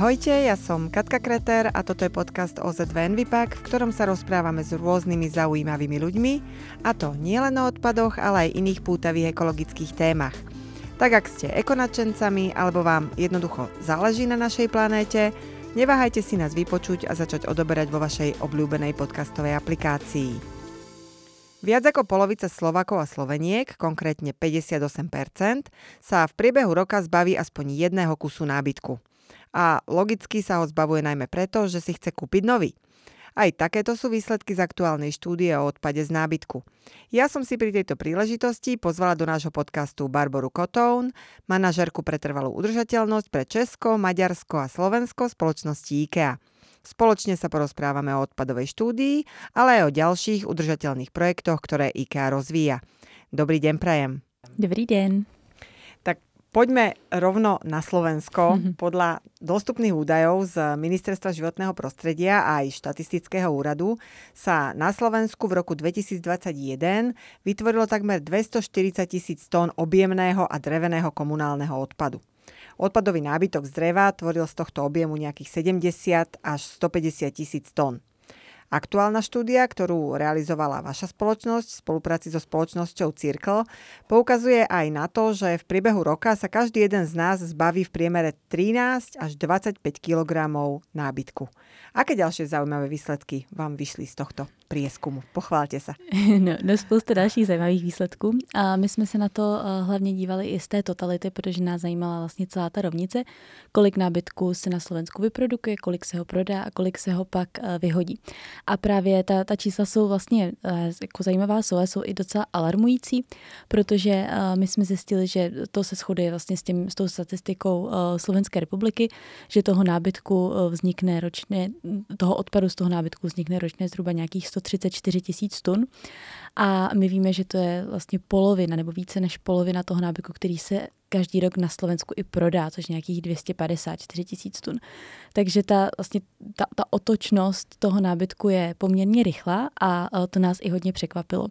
Ahojte, ja som Katka Kreter a toto je podcast OZV Envipak, v ktorom sa rozprávame s rôznymi zaujímavými ľuďmi, a to nielen o odpadoch, ale aj iných pútavých ekologických témach. Tak ak ste ekonačencami alebo vám jednoducho záleží na našej planéte, neváhajte si nás vypočuť a začať odoberať vo vašej obľúbenej podcastovej aplikácii. Viac ako polovica Slovakov a Sloveniek, konkrétne 58%, sa v priebehu roka zbaví aspoň jedného kusu nábytku a logicky sa ho zbavuje najmä preto, že si chce kúpiť nový. Aj takéto sú výsledky z aktuálnej štúdie o odpade z nábytku. Ja som si pri tejto príležitosti pozvala do nášho podcastu Barboru Kotoun, manažerku pre trvalú udržateľnosť pre Česko, Maďarsko a Slovensko spoločnosti IKEA. Spoločne sa porozprávame o odpadovej štúdii, ale aj o ďalších udržateľných projektoch, ktoré IKEA rozvíja. Dobrý deň, Prajem. Dobrý deň. Poďme rovno na Slovensko. Mm-hmm. Podľa dostupných údajov z Ministerstva životného prostredia a aj štatistického úradu sa na Slovensku v roku 2021 vytvorilo takmer 240 tisíc tón objemného a dreveného komunálneho odpadu. Odpadový nábytok z dreva tvoril z tohto objemu nejakých 70 až 150 tisíc tón. Aktuálna štúdia, ktorú realizovala vaša spoločnosť v spolupráci so spoločnosťou Circle, poukazuje aj na to, že v priebehu roka sa každý jeden z nás zbaví v priemere 13 až 25 kg nábytku. Aké ďalšie zaujímavé výsledky vám vyšli z tohto prieskumu? Pochválte sa. No, no spousta dalších zajímavých výsledků. A my jsme se na to eh, hlavně dívali i z té totality, protože nás zajímala vlastně celá ta rovnice, kolik nábytku se na Slovensku vyprodukuje, kolik se ho prodá a kolik se ho pak eh, vyhodí. A právě ta, ta čísla jsou vlastně eh, jako zajímavá, jsou, ale jsou i docela alarmující, protože my jsme zjistili, že to se shoduje vlastně s, tím, s tou statistikou Slovenské republiky, že toho nábytku vznikne ročně toho odpadu z toho nábytku vznikne ročně zhruba nějakých 134 tisíc tun. A my víme, že to je vlastně polovina nebo více než polovina toho nábytku, který se každý rok na Slovensku i prodá, což nějakých 254 tisíc tun. Takže ta, vlastně, ta, ta otočnost toho nábytku je poměrně rychlá a to nás i hodně překvapilo.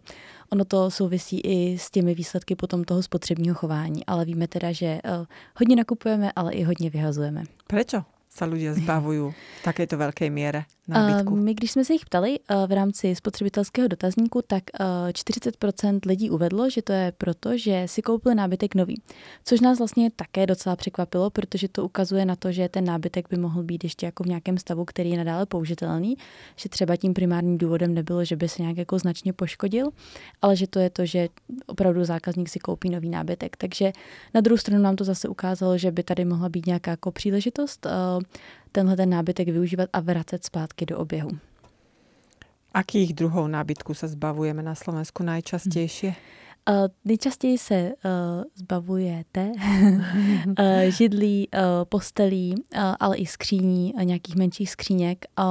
Ono to souvisí i s těmi výsledky potom toho spotřebního chování, ale víme teda, že hodně nakupujeme, ale i hodně vyhazujeme. Proč? Sa ľudia zbavujú v takejto veľkej miere nábytku? My, když jsme se jich ptali v rámci spotřebitelského dotazníku, tak 40% lidí uvedlo, že to je proto, že si koupili nábytek nový. Což nás vlastně také docela překvapilo, protože to ukazuje na to, že ten nábytek by mohl být ještě jako v nějakém stavu, který je nadále použitelný, že třeba tím primárním důvodem nebylo, že by se nějak jako značně poškodil, ale že to je to, že opravdu zákazník si koupí nový nábytek. Takže na druhou stranu nám to zase ukázalo, že by tady mohla být nějaká jako příležitost tenhle ten nábytek využívat a vracet zpátky do oběhu. Akých druhov nábytku sa zbavujeme na Slovensku najčastejšie? Hmm. Uh, nejčastěji se uh, zbavujete uh, židlí, uh, postelí, uh, ale i skříní, uh, nějakých menších skříněk uh,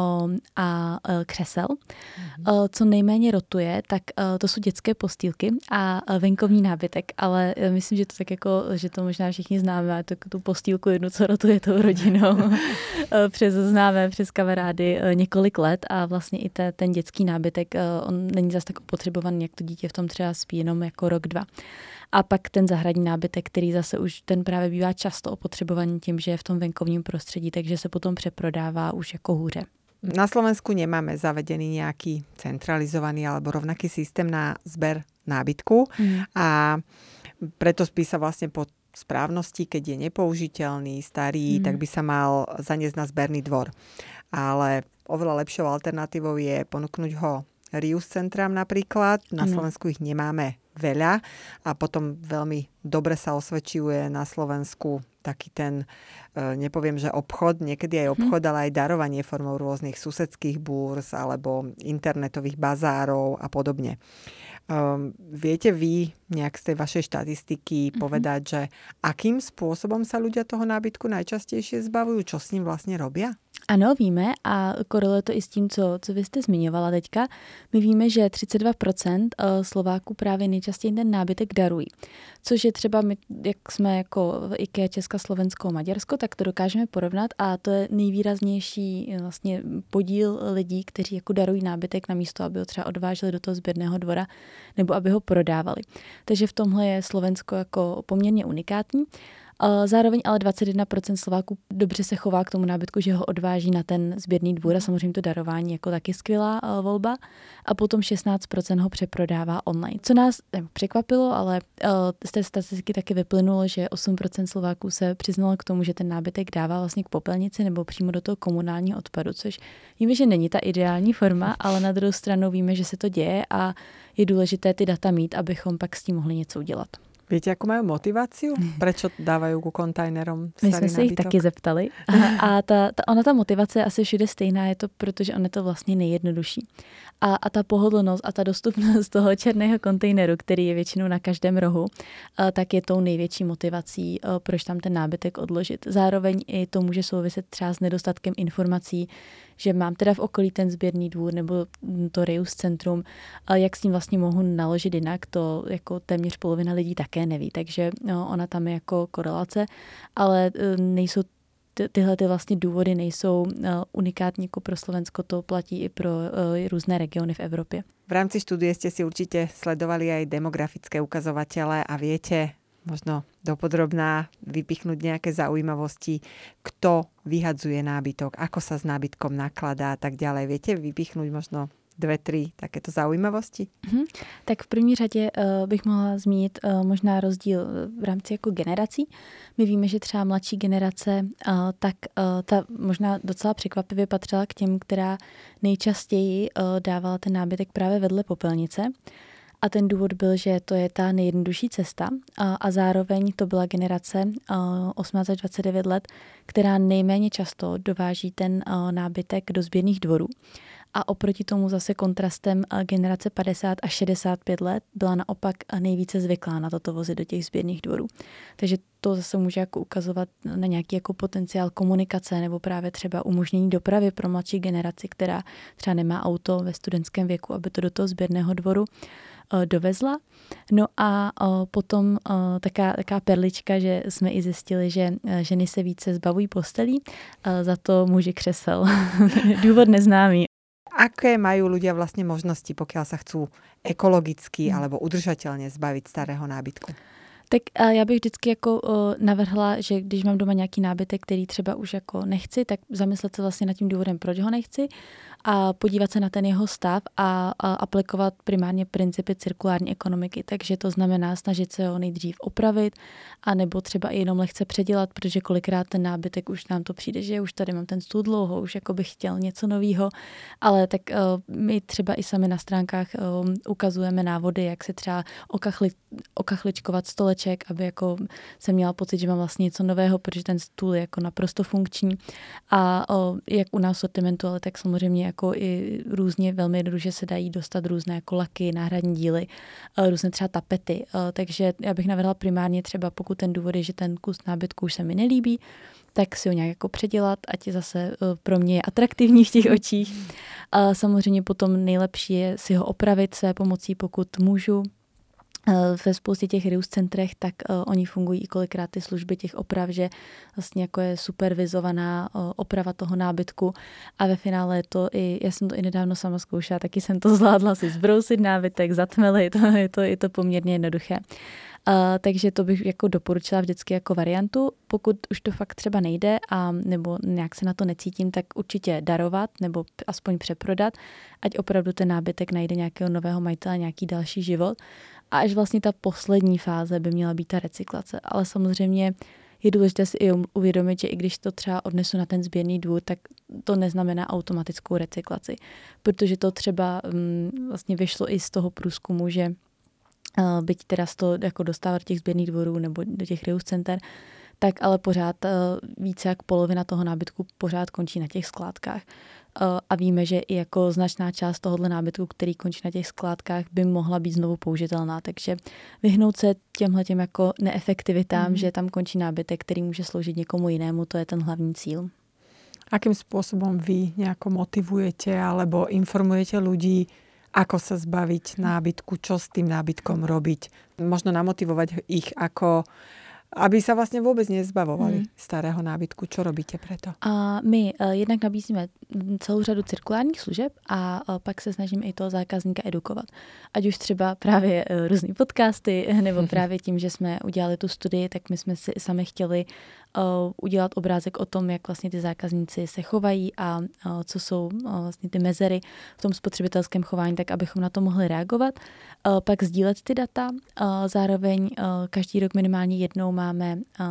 a uh, křesel. Uh, co nejméně rotuje, tak uh, to jsou dětské postýlky a uh, venkovní nábytek, ale uh, myslím, že to tak jako, že to možná všichni známe, to, tu postýlku jednu, co rotuje tou rodinou. uh, přes známe, přes kamarády uh, několik let a vlastně i te, ten dětský nábytek, uh, on není zase tak opotřebovaný, jak to dítě v tom třeba spí, jenom jako rok, dva. A pak ten zahradní nábytek, který zase už ten právě bývá často opotřebovaný tím, že je v tom venkovním prostředí, takže se potom přeprodává už jako hůře. Na Slovensku nemáme zavedený nejaký centralizovaný alebo rovnaký systém na zber nábytku mm. a preto spí sa vlastne po správnosti, keď je nepoužiteľný, starý, mm. tak by sa mal zaniesť na zberný dvor. Ale oveľa lepšou alternatívou je ponúknuť ho Rius centrám napríklad. Na. Slovensku ich nemáme veľa a potom veľmi dobre sa osvedčuje na Slovensku taký ten, e, nepoviem, že obchod, niekedy aj mhm. obchod, ale aj darovanie formou rôznych susedských búrs alebo internetových bazárov a podobne. Um, viete vy nejak z tej vašej štatistiky mm-hmm. povedať, že akým spôsobom sa ľudia toho nábytku najčastejšie zbavujú? Čo s ním vlastne robia? Ano, víme a koreluje to i s tím, co, co vy jste zmiňovala teďka. My víme, že 32% eh, Slováků právě nejčastěji ten nábytek darují. Což je třeba, my, jak jsme jako IKEA Česka, Slovensko, Maďarsko, tak to dokážeme porovnat a to je nejvýraznější eh, vlastně podíl lidí, kteří jako darují nábytek na místo, aby ho třeba odváželi do toho sběrného dvora nebo aby ho prodávali. Takže v tomhle je Slovensko jako poměrně unikátní. Zároveň ale 21% Slováků dobře se chová k tomu nábytku, že ho odváží na ten sběrný dvůr a samozřejmě to darování jako taky skvělá volba. A potom 16% ho přeprodává online. Co nás překvapilo, ale z té statistiky taky vyplynulo, že 8% Slováků se přiznalo k tomu, že ten nábytek dává vlastně k popelnici nebo přímo do toho komunálního odpadu, což víme, že není ta ideální forma, ale na druhou stranu víme, že se to děje a je důležité ty data mít, abychom pak s tím mohli něco udělat. Víte, jakou mají motivaci? Proč dávají ku kontajnerům My jsme se jich taky zeptali. A, a ta, ta, ona ta motivace je asi všude stejná, je to protože on je to vlastně nejjednodušší. A, a ta pohodlnost a ta dostupnost toho černého kontejneru, který je většinou na každém rohu, a, tak je tou největší motivací, a, proč tam ten nábytek odložit. Zároveň i to může souviset třeba s nedostatkem informací, že mám teda v okolí ten sběrný dvůr nebo to Reus centrum, a jak s tím vlastně mohu naložit jinak, to jako téměř polovina lidí také neví, takže no, ona tam je jako korelace, ale e, nejsou ty, tyhle ty vlastně důvody nejsou uh, unikátní jako pro Slovensko, to platí i pro uh, různé regiony v Evropě. V rámci studie jste si určitě sledovali aj demografické ukazovatele a viete možno dopodrobná vypichnúť nejaké zaujímavosti, kto vyhadzuje nábytok, ako sa s nábytkom nakladá a tak ďalej. Viete vypichnúť možno dvě, tři takéto zaujímavosti? Mm-hmm. Tak v první řadě uh, bych mohla zmínit uh, možná rozdíl v rámci jako generací. My víme, že třeba mladší generace, uh, tak uh, ta možná docela překvapivě patřila k těm, která nejčastěji uh, dávala ten nábytek právě vedle popelnice. A ten důvod byl, že to je ta nejjednodušší cesta a, a zároveň to byla generace uh, 18 až 29 let, která nejméně často dováží ten nábytek do sběrných dvorů. A oproti tomu zase kontrastem generace 50 až 65 let byla naopak nejvíce zvyklá na toto vozit do těch sběrných dvorů. Takže to zase může jako ukazovat na nějaký jako potenciál komunikace nebo právě třeba umožnění dopravy pro mladší generaci, která třeba nemá auto ve studentském věku, aby to do toho sběrného dvoru dovezla. No a eh, potom eh, taká, taká perlička, že jsme i zjistili, že ženy se více zbavují postelí, za to muži křesel. Důvod neznámý. Aké mají ľudia vlastně možnosti, pokud se chcou ekologicky hmm. alebo udržatelně zbavit starého nábytku? Tak já bych vždycky jako navrhla, že když mám doma nějaký nábytek, který třeba už jako nechci, tak zamyslet se vlastně nad tím důvodem, proč ho nechci a podívat se na ten jeho stav a, a aplikovat primárně principy cirkulární ekonomiky. Takže to znamená snažit se ho nejdřív opravit a nebo třeba i jenom lehce předělat, protože kolikrát ten nábytek už nám to přijde, že už tady mám ten stůl dlouho, už jako bych chtěl něco nového, ale tak uh, my třeba i sami na stránkách uh, ukazujeme návody, jak se třeba okachli, okachličkovat stoleček, aby jako jsem měla pocit, že mám vlastně něco nového, protože ten stůl je jako naprosto funkční a uh, jak u nás sortimentu, ale tak samozřejmě jako i různě velmi jednoduše se dají dostat různé jako laky, náhradní díly, eh, různé třeba tapety. Eh, takže já bych navrhla primárně třeba, pokud ten důvod je, že ten kus nábytku už se mi nelíbí, tak si ho nějak jako předělat, ať je zase eh, pro mě je atraktivní v těch očích. A samozřejmě potom nejlepší je si ho opravit své pomocí, pokud můžu, ve spoustě těch Rius centrech, tak uh, oni fungují i kolikrát ty služby těch oprav, že vlastně jako je supervizovaná uh, oprava toho nábytku a ve finále je to i, já jsem to i nedávno sama zkoušela, taky jsem to zvládla si zbrousit nábytek, zatmelit, to, je, to, je to poměrně jednoduché. Uh, takže to bych jako doporučila vždycky jako variantu. Pokud už to fakt třeba nejde a nebo nějak se na to necítím, tak určitě darovat nebo aspoň přeprodat, ať opravdu ten nábytek najde nějakého nového majitele, nějaký další život. A až vlastně ta poslední fáze by měla být ta recyklace. Ale samozřejmě je důležité si i uvědomit, že i když to třeba odnesu na ten sběrný dvůr, tak to neznamená automatickou recyklaci. Protože to třeba um, vlastně vyšlo i z toho průzkumu, že uh, byť teda z toho jako dostávat těch sběrných dvorů nebo do těch reuse center, tak ale pořád uh, více jak polovina toho nábytku pořád končí na těch skládkách. Eh, a víme, že i jako značná část tohohle nábytku, který končí na těch skládkách, by mohla být znovu použitelná. Takže vyhnout se těmhle těm jako neefektivitám, mm. že tam končí nábytek, který může sloužit někomu jinému, to je ten hlavní cíl. Akým způsobem vy nějak motivujete alebo informujete ľudí, ako sa zbaviť nábytku, čo s tým nábytkom robiť. Možno namotivovať ich, ako aby sa vlastne vôbec nezbavovali mm. starého nábytku. Čo robíte preto? A my uh, jednak nabízíme celou řadu cirkulárních služeb a uh, pak se snažíme i toho zákazníka edukovat. Ať už třeba právě uh, různý podcasty, nebo právě tím, že jsme udělali tu studii, tak my jsme si sami chtěli uh, udělat obrázek o tom, jak vlastně ty zákazníci se chovají a uh, co jsou uh, vlastně ty mezery v tom spotřebitelském chování, tak abychom na to mohli reagovat. Uh, pak sdílet ty data. Uh, zároveň uh, každý rok minimálně jednou máme uh,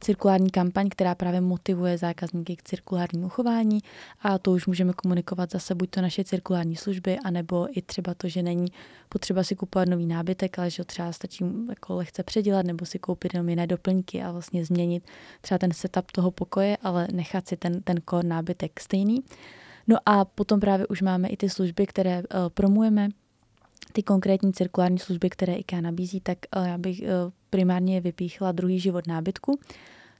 cirkulární kampaň, která právě motivuje zákazníky k cirkulárnímu chování a to už můžeme komunikovat zase buď to naše cirkulární služby, anebo i třeba to, že není potřeba si kupovat nový nábytek, ale že třeba stačí jako lehce předělat nebo si koupit jenom jiné doplňky a vlastně změnit třeba ten setup toho pokoje, ale nechat si ten, ten core nábytek stejný. No a potom právě už máme i ty služby, které uh, promujeme, ty konkrétní cirkulární služby, které IKEA nabízí, tak uh, já bych uh, primárně vypíchla druhý život nábytku,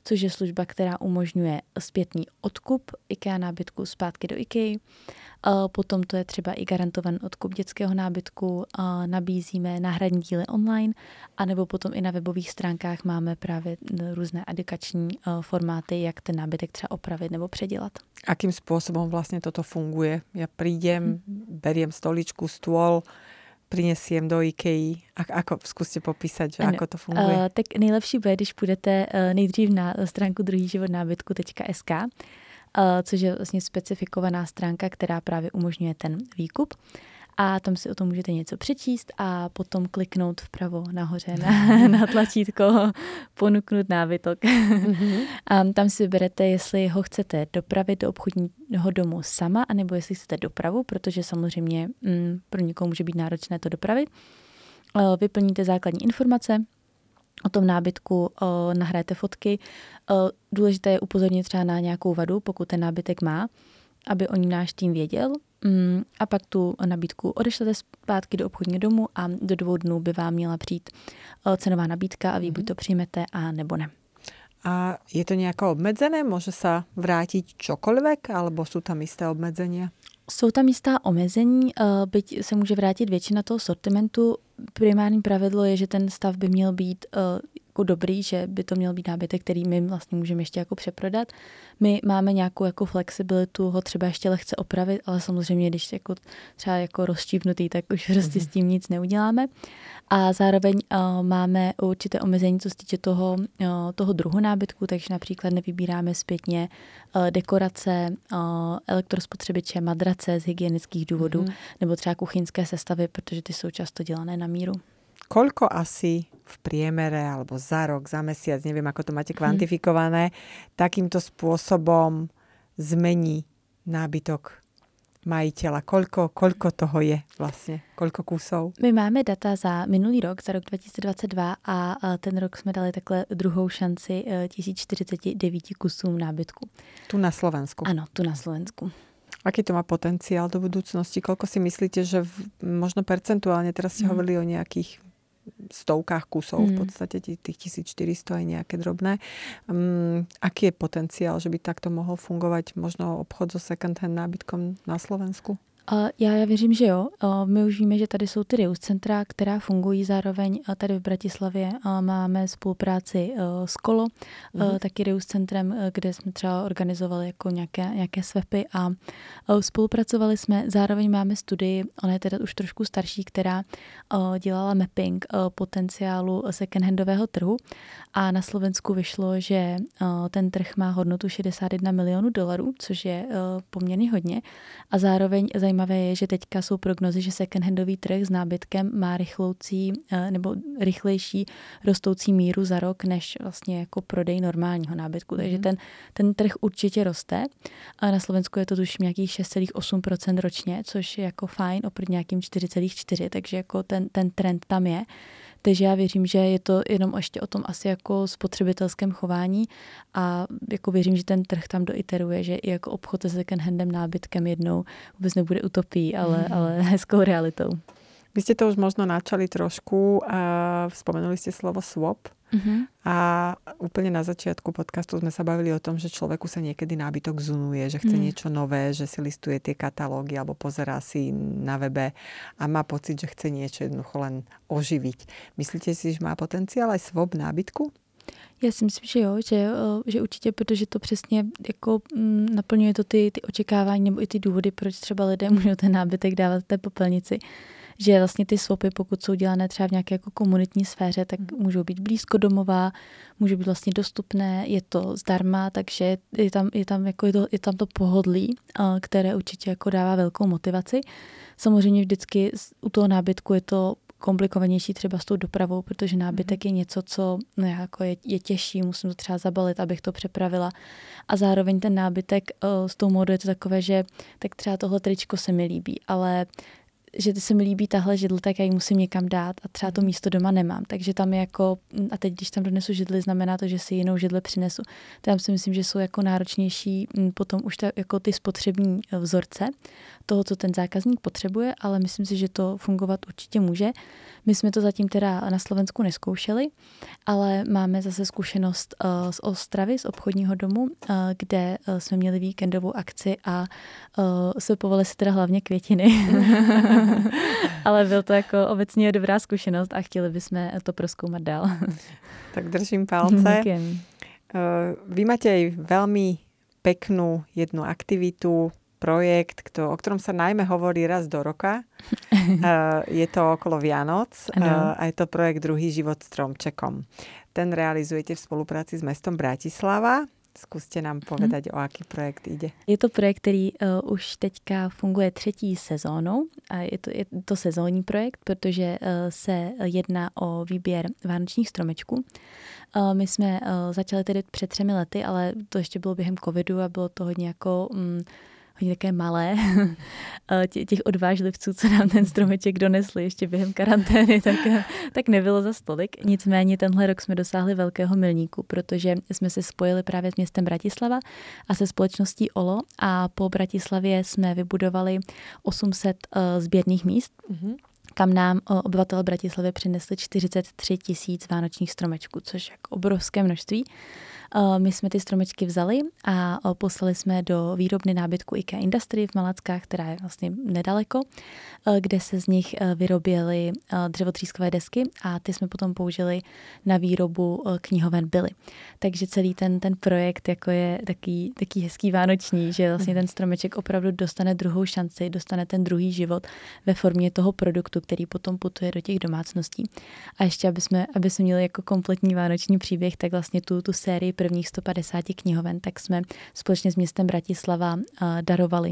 což je služba, která umožňuje zpětný odkup IKEA nábytku zpátky do IKEA. Potom to je třeba i garantovaný odkup dětského nábytku, nabízíme náhradní díly online, anebo potom i na webových stránkách máme právě různé edukační formáty, jak ten nábytek třeba opravit nebo předělat. Akým způsobem vlastně toto funguje? Já přijdem, hmm. beriem stoličku, stůl, prinesiem do IKEA? A, ako, zkuste popísať, že ano. ako to funguje. Uh, tak nejlepší bude, když půjdete uh, nejdřív na stránku druhýživotnábytku.sk, uh, což je vlastně specifikovaná stránka, která právě umožňuje ten výkup a tam si o tom můžete něco přečíst a potom kliknout vpravo nahoře na, na tlačítko ponuknout nábytok. Mm-hmm. a tam si vyberete, jestli ho chcete dopravit do obchodního domu sama, anebo jestli chcete dopravu, protože samozřejmě mm, pro někoho může být náročné to dopravit. Vyplníte základní informace, o tom nábytku, nahrajete fotky. Důležité je upozornit třeba na nějakou vadu, pokud ten nábytek má, aby o ní náš tým věděl, Mm, a pak tu nabídku odešlete zpátky do obchodního domu a do dvou dnů by vám měla přijít eh, cenová nabídka a vy buď to přijmete a nebo ne. A je to nějak obmedzené? Může se vrátit čokoliv, alebo jsou tam jisté obmedzení? Jsou tam jistá omezení, eh, byť se může vrátit většina toho sortimentu. Primární pravidlo je, že ten stav by měl být eh, jako dobrý, že by to měl být nábytek, který my vlastně můžeme ještě jako přeprodat. My máme nějakou jako flexibilitu ho třeba ještě lehce opravit, ale samozřejmě, když jako třeba jako rozštípnutý, tak už prostě s tím nic neuděláme. A zároveň uh, máme určité omezení, co se týče toho, uh, toho druhu nábytku, takže například nevybíráme zpětně uh, dekorace, uh, elektrospotřebiče, madrace z hygienických důvodů, mm. nebo třeba kuchyňské sestavy, protože ty jsou často dělané na míru. Koľko asi v priemere alebo za rok, za mesiac, neviem ako to máte mhm. kvantifikované, hmm. takýmto spôsobom zmení nábytok majitela? Koľko, koľko toho je vlastně? Koľko kusů? My máme data za minulý rok, za rok 2022 a ten rok jsme dali takhle druhou šanci 1049 e, kusům nábytku. Tu na Slovensku? Ano, tu na Slovensku. Aký to má potenciál do budúcnosti? Koľko si myslíte, že v, možno percentuálne, teraz ste mm. hovorili o nejakých stovkách kusov, mm. v podstate tých 1400 aj nejaké drobné. Um, aký je potenciál, že by takto mohol fungovať možno obchod so second hand nábytkom na Slovensku? Já, já věřím, že jo. My už víme, že tady jsou ty Reus centra, která fungují zároveň. Tady v Bratislavě máme spolupráci s Kolo, mm-hmm. taky Reus centrem, kde jsme třeba organizovali jako nějaké, nějaké svepy a spolupracovali jsme. Zároveň máme studii, ona je teda už trošku starší, která dělala mapping potenciálu second-handového trhu a na Slovensku vyšlo, že ten trh má hodnotu 61 milionů dolarů, což je poměrně hodně a zároveň zajímavé zajímavé je, že teďka jsou prognozy, že second-handový trh s nábytkem má rychloucí eh, nebo rychlejší rostoucí míru za rok, než vlastně jako prodej normálního nábytku. Takže mhm. ten, ten trh určitě roste. A na Slovensku je to tuším nějakých 6,8% ročně, což je jako fajn oproti nějakým 4,4, takže jako ten, ten trend tam je. Takže já věřím, že je to jenom ještě o tom asi jako spotřebitelském chování a jako věřím, že ten trh tam doiteruje, že i jako obchod se second handem nábytkem jednou vůbec nebude utopí, ale, mm. ale hezkou realitou. Vy ste to už možno načali trošku, a spomenuli ste slovo swap. Uh-huh. A úplne na začiatku podcastu sme sa bavili o tom, že človeku sa niekedy nábytok zunuje, že chce uh-huh. niečo nové, že si listuje tie katalógy alebo pozerá si na webe a má pocit, že chce niečo jednoducho len oživiť. Myslíte si, že má potenciál aj swap nábytku? Já si myslím, že jo, že, eh, že určitě, protože to přesně jako mm, naplňuje to ty, ty očekávání nebo i ty důvody, proč třeba lidé můžou ten nábytek dávat té popelnici že vlastně ty swapy, pokud jsou dělané třeba v nějaké jako komunitní sféře, tak mm. můžou být blízko domová, můžou být vlastně dostupné, je to zdarma, takže je tam, je tam, jako je to, je tam to pohodlí, které určitě jako dává velkou motivaci. Samozřejmě vždycky u toho nábytku je to komplikovanější třeba s tou dopravou, protože nábytek je něco, co no, jako je, je těžší, musím to třeba zabalit, abych to přepravila. A zároveň ten nábytek uh, s tou modou je to takové, že tak třeba tohle tričko se mi líbí, ale že se mi líbí tahle židl, tak já ji musím někam dát a třeba to mhm. místo doma nemám. Takže tam je jako, a teď když tam donesu židli, znamená to, že si jinou židle přinesu. Tam si myslím, že jsou jako náročnější potom už ta, jako ty spotřební e, vzorce toho, co ten zákazník potřebuje, ale myslím si, že to fungovat určitě může. My jsme to zatím teda na Slovensku neskoušeli, ale máme zase zkušenost uh, z Ostravy, z obchodního domu, uh, kde uh, jsme měli víkendovou akci a uh, soupovali se teda hlavně květiny. ale byl to jako obecně dobrá zkušenost a chtěli bychom to proskoumat dál. tak držím palce. Uh, vy máte velmi peknú jednu aktivitu, projekt, kto, o ktorom sa najmä hovorí raz do roka. uh, je to okolo Vianoc uh, a je to projekt Druhý život stromčekom. Ten realizujete v spolupráci s mestom Bratislava. Zkuste nám povedať, hmm. o aký projekt ide. Je to projekt, který uh, už teďka funguje třetí sezónou. A je to, je to sezónní projekt, protože uh, se jedná o výběr vánočních stromečků. Uh, my jsme uh, začali tedy před třemi lety, ale to ještě bylo během covidu a bylo to hodně jako... Um, oni také malé, těch odvážlivců, co nám ten stromeček donesli ještě během karantény, tak, tak nebylo za stolik. Nicméně tenhle rok jsme dosáhli velkého milníku, protože jsme se spojili právě s městem Bratislava a se společností OLO a po Bratislavě jsme vybudovali 800 uh, sběrných míst. Mm-hmm kam nám obyvatel Bratislavy přinesli 43 tisíc vánočních stromečků, což je jako obrovské množství. My jsme ty stromečky vzali a poslali jsme do výrobny nábytku IKEA Industry v Malackách, která je vlastně nedaleko, kde se z nich vyroběly dřevotřískové desky a ty jsme potom použili na výrobu knihoven byly. Takže celý ten, ten projekt jako je taký, taký hezký vánoční, že vlastně ten stromeček opravdu dostane druhou šanci, dostane ten druhý život ve formě toho produktu, který potom putuje do těch domácností. A ještě, aby jsme, aby jsme měli jako kompletní vánoční příběh, tak vlastně tu, tu sérii prvních 150 knihoven, tak jsme společně s městem Bratislava darovali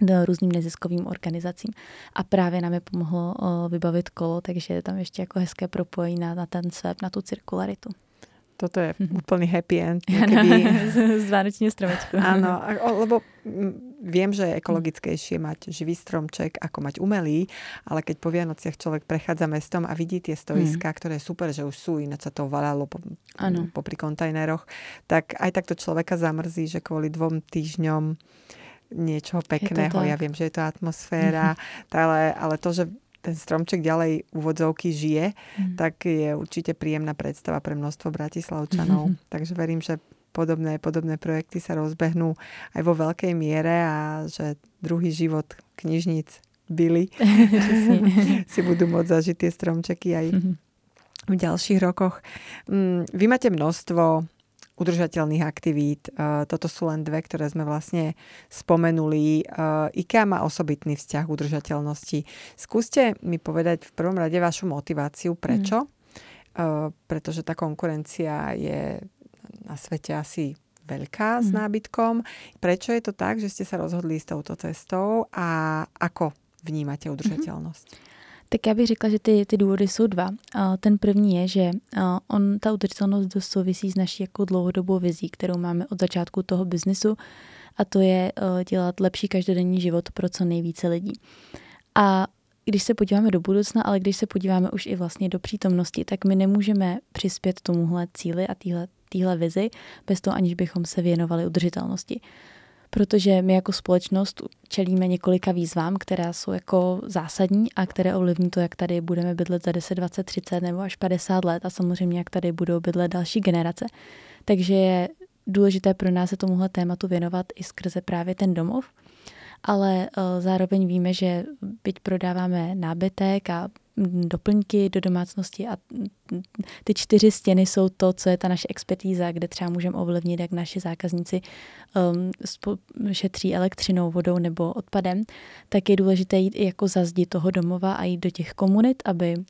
do různým neziskovým organizacím. A právě nám je pomohlo vybavit kolo, takže tam ještě jako hezké propojení na, na ten svět, na tu cirkularitu. Toto je mm-hmm. úplný happy end. Z vánočního stromečku. Áno, lebo viem, že je ekologickejšie mať živý stromček, ako mať umelý, ale keď po Vianociach človek prechádza mestom a vidí tie stoiská, mm. ktoré je super, že už sú, ináč sa to valalo po, po pri kontajneroch, tak aj takto človeka zamrzí, že kvôli dvom týždňom niečoho pekného, ja viem, že je to atmosféra, ale, ale to, že ten stromček ďalej úvodzovky žije, mm. tak je určite príjemná predstava pre množstvo bratislavčanov. Mm. Takže verím, že podobné, podobné projekty sa rozbehnú aj vo veľkej miere a že druhý život knižníc byli si budú môcť zažiť tie stromčeky aj mm-hmm. v ďalších rokoch. Mm, vy máte množstvo udržateľných aktivít. Eh, toto sú len dve, ktoré sme vlastne spomenuli. Eh, IKEA má osobitný vzťah k udržateľnosti. Skúste mi povedať v prvom rade vašu motiváciu, prečo? Mm. Pretože tá konkurencia je na svete asi veľká mm. s nábytkom. Prečo je to tak, že ste sa rozhodli s touto cestou a ako vnímate udržateľnosť? Mm-hmm. Tak já bych řekla, že ty, ty důvody jsou dva. Ten první je, že on, ta udržitelnost dost souvisí s naší jako dlouhodobou vizí, kterou máme od začátku toho biznesu a to je dělat lepší každodenní život pro co nejvíce lidí. A když se podíváme do budoucna, ale když se podíváme už i vlastně do přítomnosti, tak my nemůžeme přispět tomuhle cíli a téhle vizi bez toho, aniž bychom se věnovali udržitelnosti protože my jako společnost čelíme několika výzvám, které jsou jako zásadní a které ovlivní to, jak tady budeme bydlet za 10, 20, 30 nebo až 50 let a samozřejmě, jak tady budou bydlet další generace. Takže je důležité pro nás se tomuhle tématu věnovat i skrze právě ten domov, ale uh, zároveň víme, že byť prodáváme nábytek a doplňky do domácnosti a ty čtyři stěny jsou to, co je ta naše expertíza, kde třeba můžeme ovlivnit, jak naši zákazníci um, šetří elektřinou, vodou nebo odpadem, tak je důležité jít i jako za zdi toho domova a jít do těch komunit, aby uh,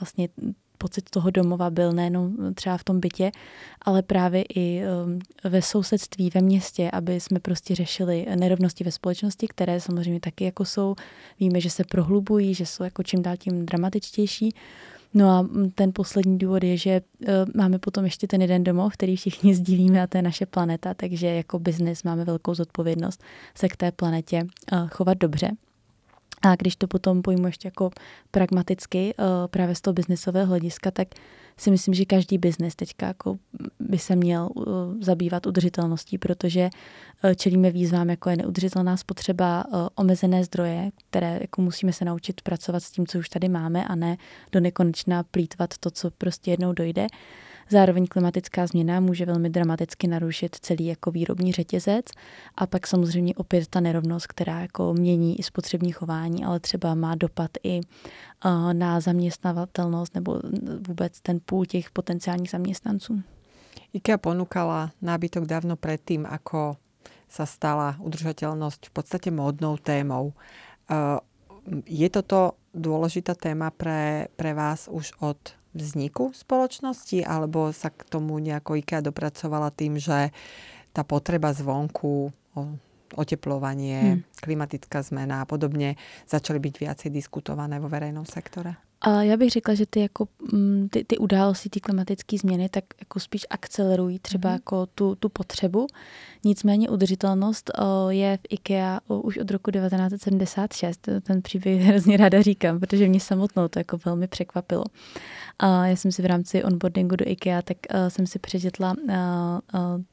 vlastně pocit toho domova byl nejenom třeba v tom bytě, ale právě i um, ve sousedství, ve městě, aby jsme prostě řešili nerovnosti ve společnosti, které samozřejmě taky jako jsou. Víme, že se prohlubují, že jsou jako čím dál tím dramatičtější. No a ten poslední důvod je, že uh, máme potom ještě ten jeden domov, který všichni sdílíme a to je naše planeta, takže jako biznis máme velkou zodpovědnost se k té planetě uh, chovat dobře. A když to potom pojmu ještě jako pragmaticky, uh, právě z toho biznesového hlediska, tak si myslím, že každý biznes teďka jako by se měl uh, zabývat udržitelností, protože uh, čelíme výzvám, jako je neudržitelná spotřeba, omezené zdroje, které jako musíme se naučit pracovat s tím, co už tady máme a ne do nekonečna plítvat to, co prostě jednou dojde. Zároveň klimatická změna může velmi dramaticky narušit celý jako výrobní řetězec a pak samozřejmě opět ta nerovnost, která jako mění i spotřební chování, ale třeba má dopad i na zaměstnavatelnost nebo vůbec ten půl těch potenciálních zaměstnanců. IKEA ponúkala nábytok dávno predtým, ako sa stala udržateľnosť v podstate módnou témou. Je toto dôležitá téma pre, pre vás už od vzniku spoločnosti, alebo sa k tomu nejako IKEA dopracovala tým, že tá potreba zvonku, oteplovanie, hmm. klimatická zmena a podobne začaly byť viacej diskutované vo verejnom sektore? A já bych řekla, že ty, jako, mm, ty, ty události, ty klimatické změny, tak jako spíš akcelerují třeba mm. jako tu, tu potřebu. Nicméně udržitelnost je v IKEA už od roku 1976. Ten příběh hrozně ráda říkám, protože mě samotnou to jako velmi překvapilo. A já jsem si v rámci onboardingu do IKEA, tak jsem si přečetla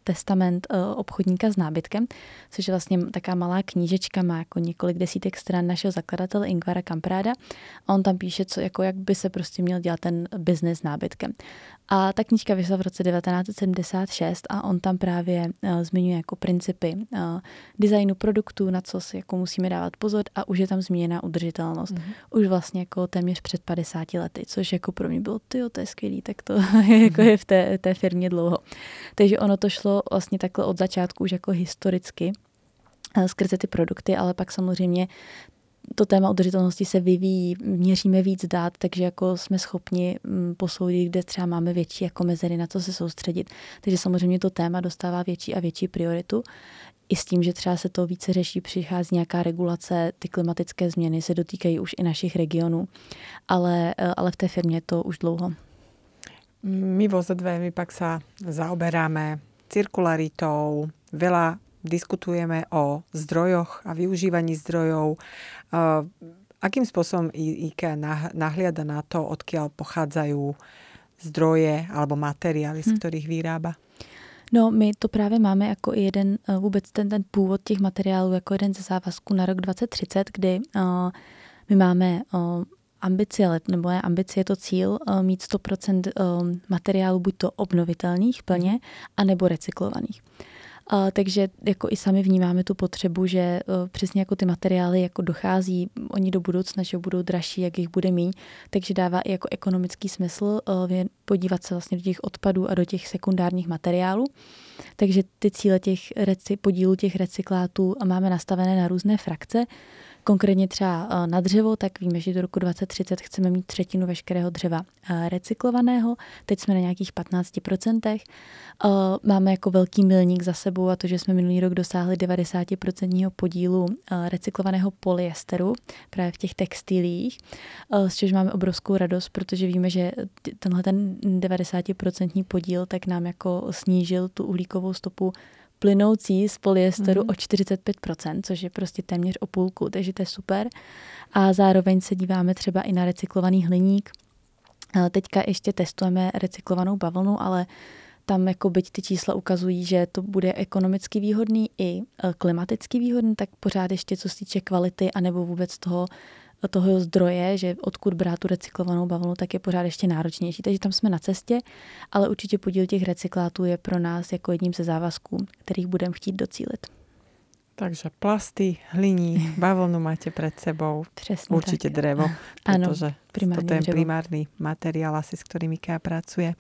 testament obchodníka s nábytkem, což je vlastně taká malá knížečka, má jako několik desítek stran našeho zakladatele Ingvara Kampráda. A on tam píše, co, jako jak by se prostě měl dělat ten biznis nábytkem. A ta knížka vyšla v roce 1976 a on tam právě uh, zmiňuje jako principy uh, designu produktů, na co si jako musíme dávat pozor a už je tam zmíněna udržitelnost. Mm-hmm. Už vlastně jako téměř před 50 lety, což jako pro mě bylo, ty to je skvělý, tak to jako je v té, té firmě dlouho. Takže ono to šlo vlastně takhle od začátku už jako historicky eh, skrze ty produkty, ale pak samozřejmě to téma udržitelnosti se vyvíjí, měříme víc dát, takže jako jsme schopni mm, posoudit, kde třeba máme větší jako mezery, na co se soustředit. Takže samozřejmě to téma dostává větší a větší prioritu. I s tím, že třeba se to více řeší, přichází nějaká regulace, ty klimatické změny se dotýkají už i našich regionů, ale, eh, ale v té firmě to už dlouho. My vo my pak sa zaoberáme cirkularitou, veľa diskutujeme o zdrojoch a využívaní zdrojov. Akým spôsobom IKEA nahliada na to, odkiaľ pochádzajú zdroje alebo materiály, z hm. ktorých vyrába? No, my to právě máme jako jeden, e, vůbec ten, ten původ těch materiálů, jako jeden ze závazků na rok 2030, kdy uh, my máme uh, ambici, nebo je ambici je to cíl uh, mít 100% uh, materiálů buď to obnovitelných plně, hm. anebo recyklovaných. A, takže jako i sami vnímáme tu potřebu, že uh, přesně jako ty materiály jako dochází, oni do budoucna, že budou dražší, jak jich bude mít, takže dává i jako ekonomický smysl uh, podívat se vlastně do těch odpadů a do těch sekundárních materiálů. Takže ty cíle těch reci, podílů těch recyklátů máme nastavené na různé frakce. Konkrétně třeba eh, na dřevo, tak víme, že do roku 2030 chceme mít třetinu veškerého dřeva eh, recyklovaného. Teď jsme na nějakých 15%. Eh, máme jako velký milník za sebou a to, že jsme minulý rok dosáhli 90% podílu recyklovaného polyesteru právě v těch textilích, s čehož máme obrovskou radost, protože víme, že tenhle ten 90% podíl tak nám jako snížil tu uhlíkovou stopu plynoucí z polyesteru mm. o 45%, což je prostě téměř o půlku, takže to je super. A zároveň se díváme třeba i na recyklovaný hliník. Teďka ještě testujeme recyklovanou bavlnu, ale tam jako byť ty čísla ukazují, že to bude ekonomicky výhodný i e, klimaticky výhodný, tak pořád ještě co se týče kvality anebo vůbec toho toho zdroje, že odkud brát tu recyklovanou bavlnu, tak je pořád ještě náročnější. Takže tam jsme na cestě, ale určitě podíl těch recyklátů je pro nás jako jedním ze závazků, kterých budeme chtít docílit. Takže plasty, hliní, bavlnu máte před sebou. Přesně Určitě tak. drevo, protože ano, je dřevo. primárny materiál asi, s ktorým IKEA pracuje.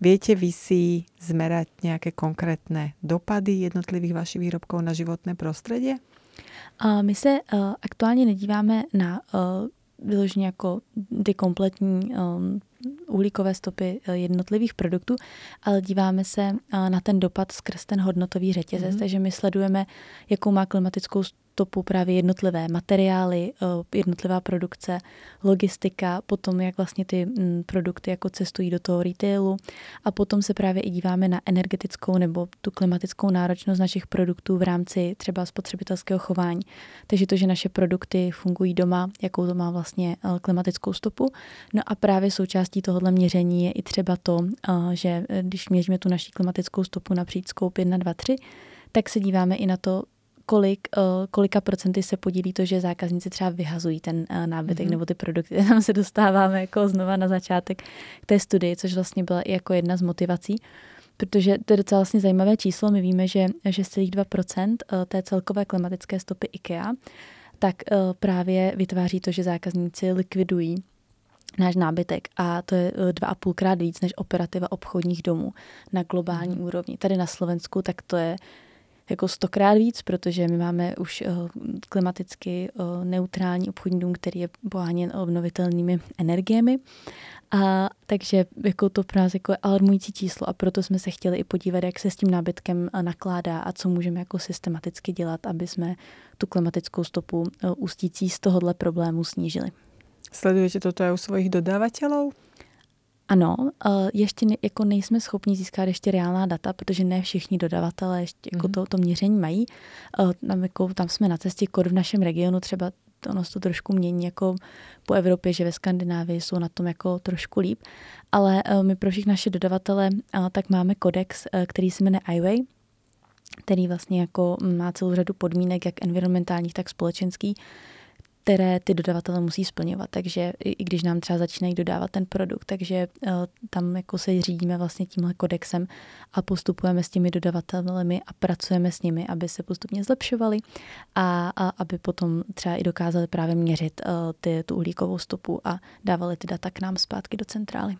Viete vy si zmerať nejaké konkrétne dopady jednotlivých vašich výrobkov na životné prostredie? A my se uh, aktuálně nedíváme na uh, vyloženě jako ty kompletní um, uhlíkové stopy uh, jednotlivých produktů, ale díváme se na ten dopad skrz ten hodnotový řetězec. Mm-hmm. Takže my sledujeme, jakou má klimatickou stopu právě jednotlivé materiály, uh, jednotlivá produkce, logistika, potom jak vlastně ty mm, produkty jako cestují do toho retailu a potom se právě i díváme na energetickou nebo tu klimatickou náročnost našich produktů v rámci třeba spotřebitelského chování. Takže to, že naše produkty fungují doma, jakou to má vlastně uh, klimatickou stopu. No a právě součástí tohohle měření je i třeba to, uh, že když měříme tu naší klimatickou stopu napříč skoup 1, 2, 3, tak se díváme i na to, kolik, uh, kolika procenty se podílí to, že zákazníci třeba vyhazují ten uh, nábytek mm-hmm. nebo ty produkty. Tam se dostáváme jako znova na začátek k té studii, což vlastně byla i jako jedna z motivací, protože to je docela vlastně zajímavé číslo. My víme, že 6,2% té celkové klimatické stopy IKEA tak právě vytváří to, že zákazníci likvidují náš nábytek a to je dva a půlkrát víc než operativa obchodních domů na globální mm. úrovni. Tady na Slovensku tak to je jako stokrát víc, protože my máme už uh, klimaticky uh, neutrální obchodní dům, který je poháněn obnovitelnými energiemi. A takže jako to pro nás jako je alarmující číslo a proto jsme se chtěli i podívat, jak se s tím nábytkem nakládá a co můžeme jako systematicky dělat, aby jsme tu klimatickou stopu ústící z tohohle problému snížili. Sledujete toto aj u svojich dodávateľov? Ano, ještě ne, jako nejsme schopni získat ještě reálná data, protože ne všichni dodavatelé ještě jako mm-hmm. to, to měření mají. Tam, jako, tam jsme na cestě kor v našem regionu, třeba ono se to trošku mění jako po Evropě, že ve Skandinávii jsou na tom jako trošku líp, ale my pro všechny naše dodavatele tak máme kodex, který se jmenuje iWay, který vlastně jako má celou řadu podmínek, jak environmentálních, tak společenských, které ty dodavatele musí splňovat. Takže i když nám třeba začínají dodávat ten produkt, takže uh, tam jako se řídíme vlastně tímhle kodexem a postupujeme s těmi dodavatelemi a pracujeme s nimi, aby se postupně zlepšovali a, a aby potom třeba i dokázali právě měřit uh, ty, tu uhlíkovou stopu a dávali ty data k nám zpátky do centrály.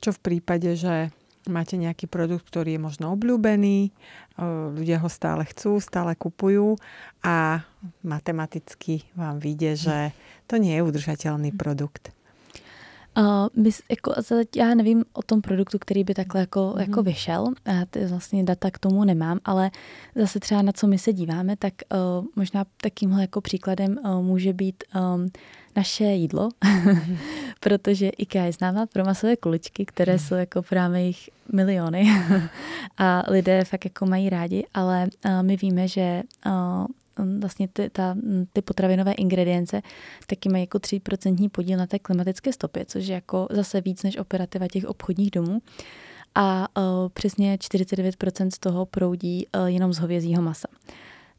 Čo v případě, že máte nejaký produkt, ktorý je možno obľúbený, ľudia ho stále chcú, stále kupujú a matematicky vám vyjde, že to nie je udržateľný produkt. Uh, my, jako, já nevím o tom produktu, který by takhle jako, mm. jako vyšel. Já ty vlastně data k tomu nemám, ale zase třeba na co my se díváme, tak uh, možná takýmhle jako příkladem uh, může být um, naše jídlo, protože IKEA je známá pro masové kuličky, které hmm. jsou jako právě jich miliony a lidé fakt jako mají rádi, ale uh, my víme, že uh, vlastně ty, ta, ty potravinové ingredience taky mají jako 3% podíl na té klimatické stopě, což je jako zase víc než operativa těch obchodních domů. A uh, přesně 49% z toho proudí uh, jenom z hovězího masa.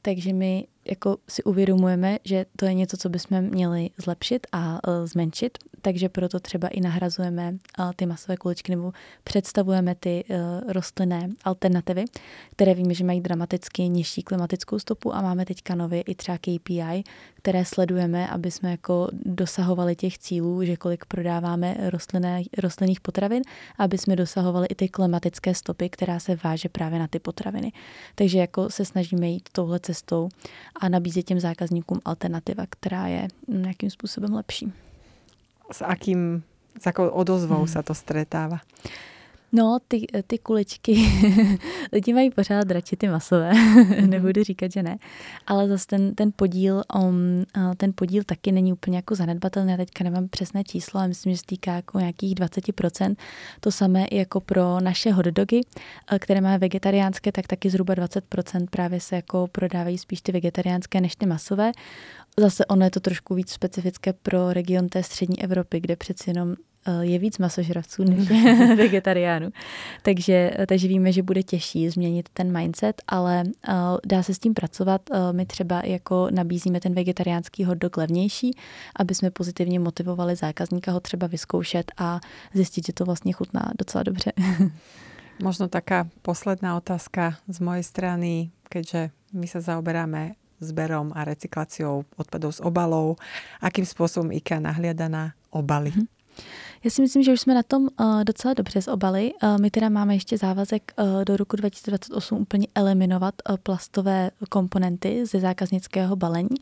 Takže my jako si uvědomujeme, že to je něco, co bychom měli zlepšit a uh, zmenšit, takže proto třeba i nahrazujeme uh, ty masové kuličky nebo představujeme ty uh, rostlinné alternativy, které víme, že mají dramaticky nižší klimatickou stopu a máme teďka nově i třeba KPI, které sledujeme, aby jsme jako dosahovali těch cílů, že kolik prodáváme rostlinné, rostlinných potravin, aby jsme dosahovali i ty klimatické stopy, která se váže právě na ty potraviny. Takže jako se snažíme jít touhle cestou a nabízet těm zákazníkům alternativa, která je nějakým způsobem lepší. S akým, s jakou odozvou hmm. se to stretává? No, ty, ty kuličky, lidi mají pořád radši ty masové, mm-hmm. nebudu říkat, že ne, ale zase ten, ten podíl, um, ten podíl taky není úplně jako zanedbatelný, já teďka nemám přesné číslo, ale myslím, že se týká jako nějakých 20%. To samé i jako pro naše hotdogy, které máme vegetariánské, tak taky zhruba 20% právě se jako prodávají spíš ty vegetariánské než ty masové. Zase ono je to trošku víc specifické pro region té střední Evropy, kde přeci jenom Eh, je víc masožravců než vegetariánů. takže, takže víme, že bude těžší změnit ten mindset, ale uh, dá se s tím pracovat. Uh, my třeba jako nabízíme ten vegetariánský hotdog levnější, aby jsme pozitivně motivovali zákazníka ho třeba vyzkoušet a zjistit, že to vlastně chutná docela dobře. Možno taká posledná otázka z mojej strany, keďže my sa zaoberáme zberom a recykláciou odpadov z obalov. Akým spôsobom IKEA nahliada na obaly? Mm-hmm. Já si myslím, že už jsme na tom uh, docela dobře s obaly. Uh, my teda máme ještě závazek uh, do roku 2028 úplně eliminovat uh, plastové komponenty ze zákaznického balení.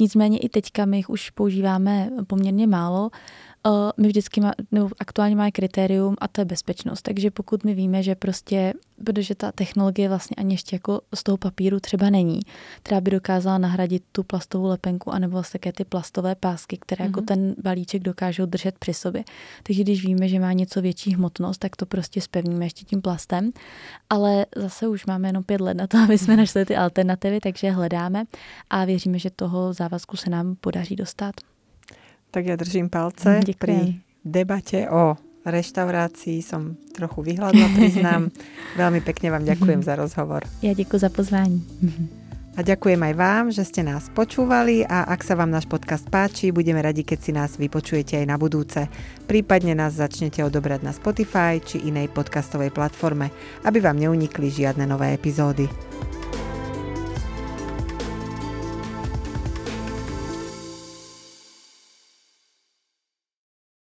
Nicméně i teďka my jich už používáme poměrně málo. Uh, my vždycky má, nebo aktuálně máme kritérium a to je bezpečnost. Takže pokud my víme, že prostě, protože ta technologie vlastně ani ještě jako z toho papíru třeba není, která by dokázala nahradit tu plastovou lepenku anebo vlastně také ty plastové pásky, které mm-hmm. jako mhm. ten balíček dokážou držet při sobě. Takže když víme, že má něco větší hmotnost, tak to prostě spevníme ještě tím plastem. Ale zase už máme jenom pět let na to, aby jsme našli ty alternativy, takže hledáme a věříme, že toho závazku se nám podaří dostat. Tak ja držím palce Děkujem. pri debate o reštaurácii. Som trochu vyhľadla, priznám. Veľmi pekne vám ďakujem za rozhovor. Ja ďakujem za pozvání. A ďakujem aj vám, že ste nás počúvali a ak sa vám náš podcast páči, budeme radi, keď si nás vypočujete aj na budúce. Prípadne nás začnete odobrať na Spotify či inej podcastovej platforme, aby vám neunikli žiadne nové epizódy.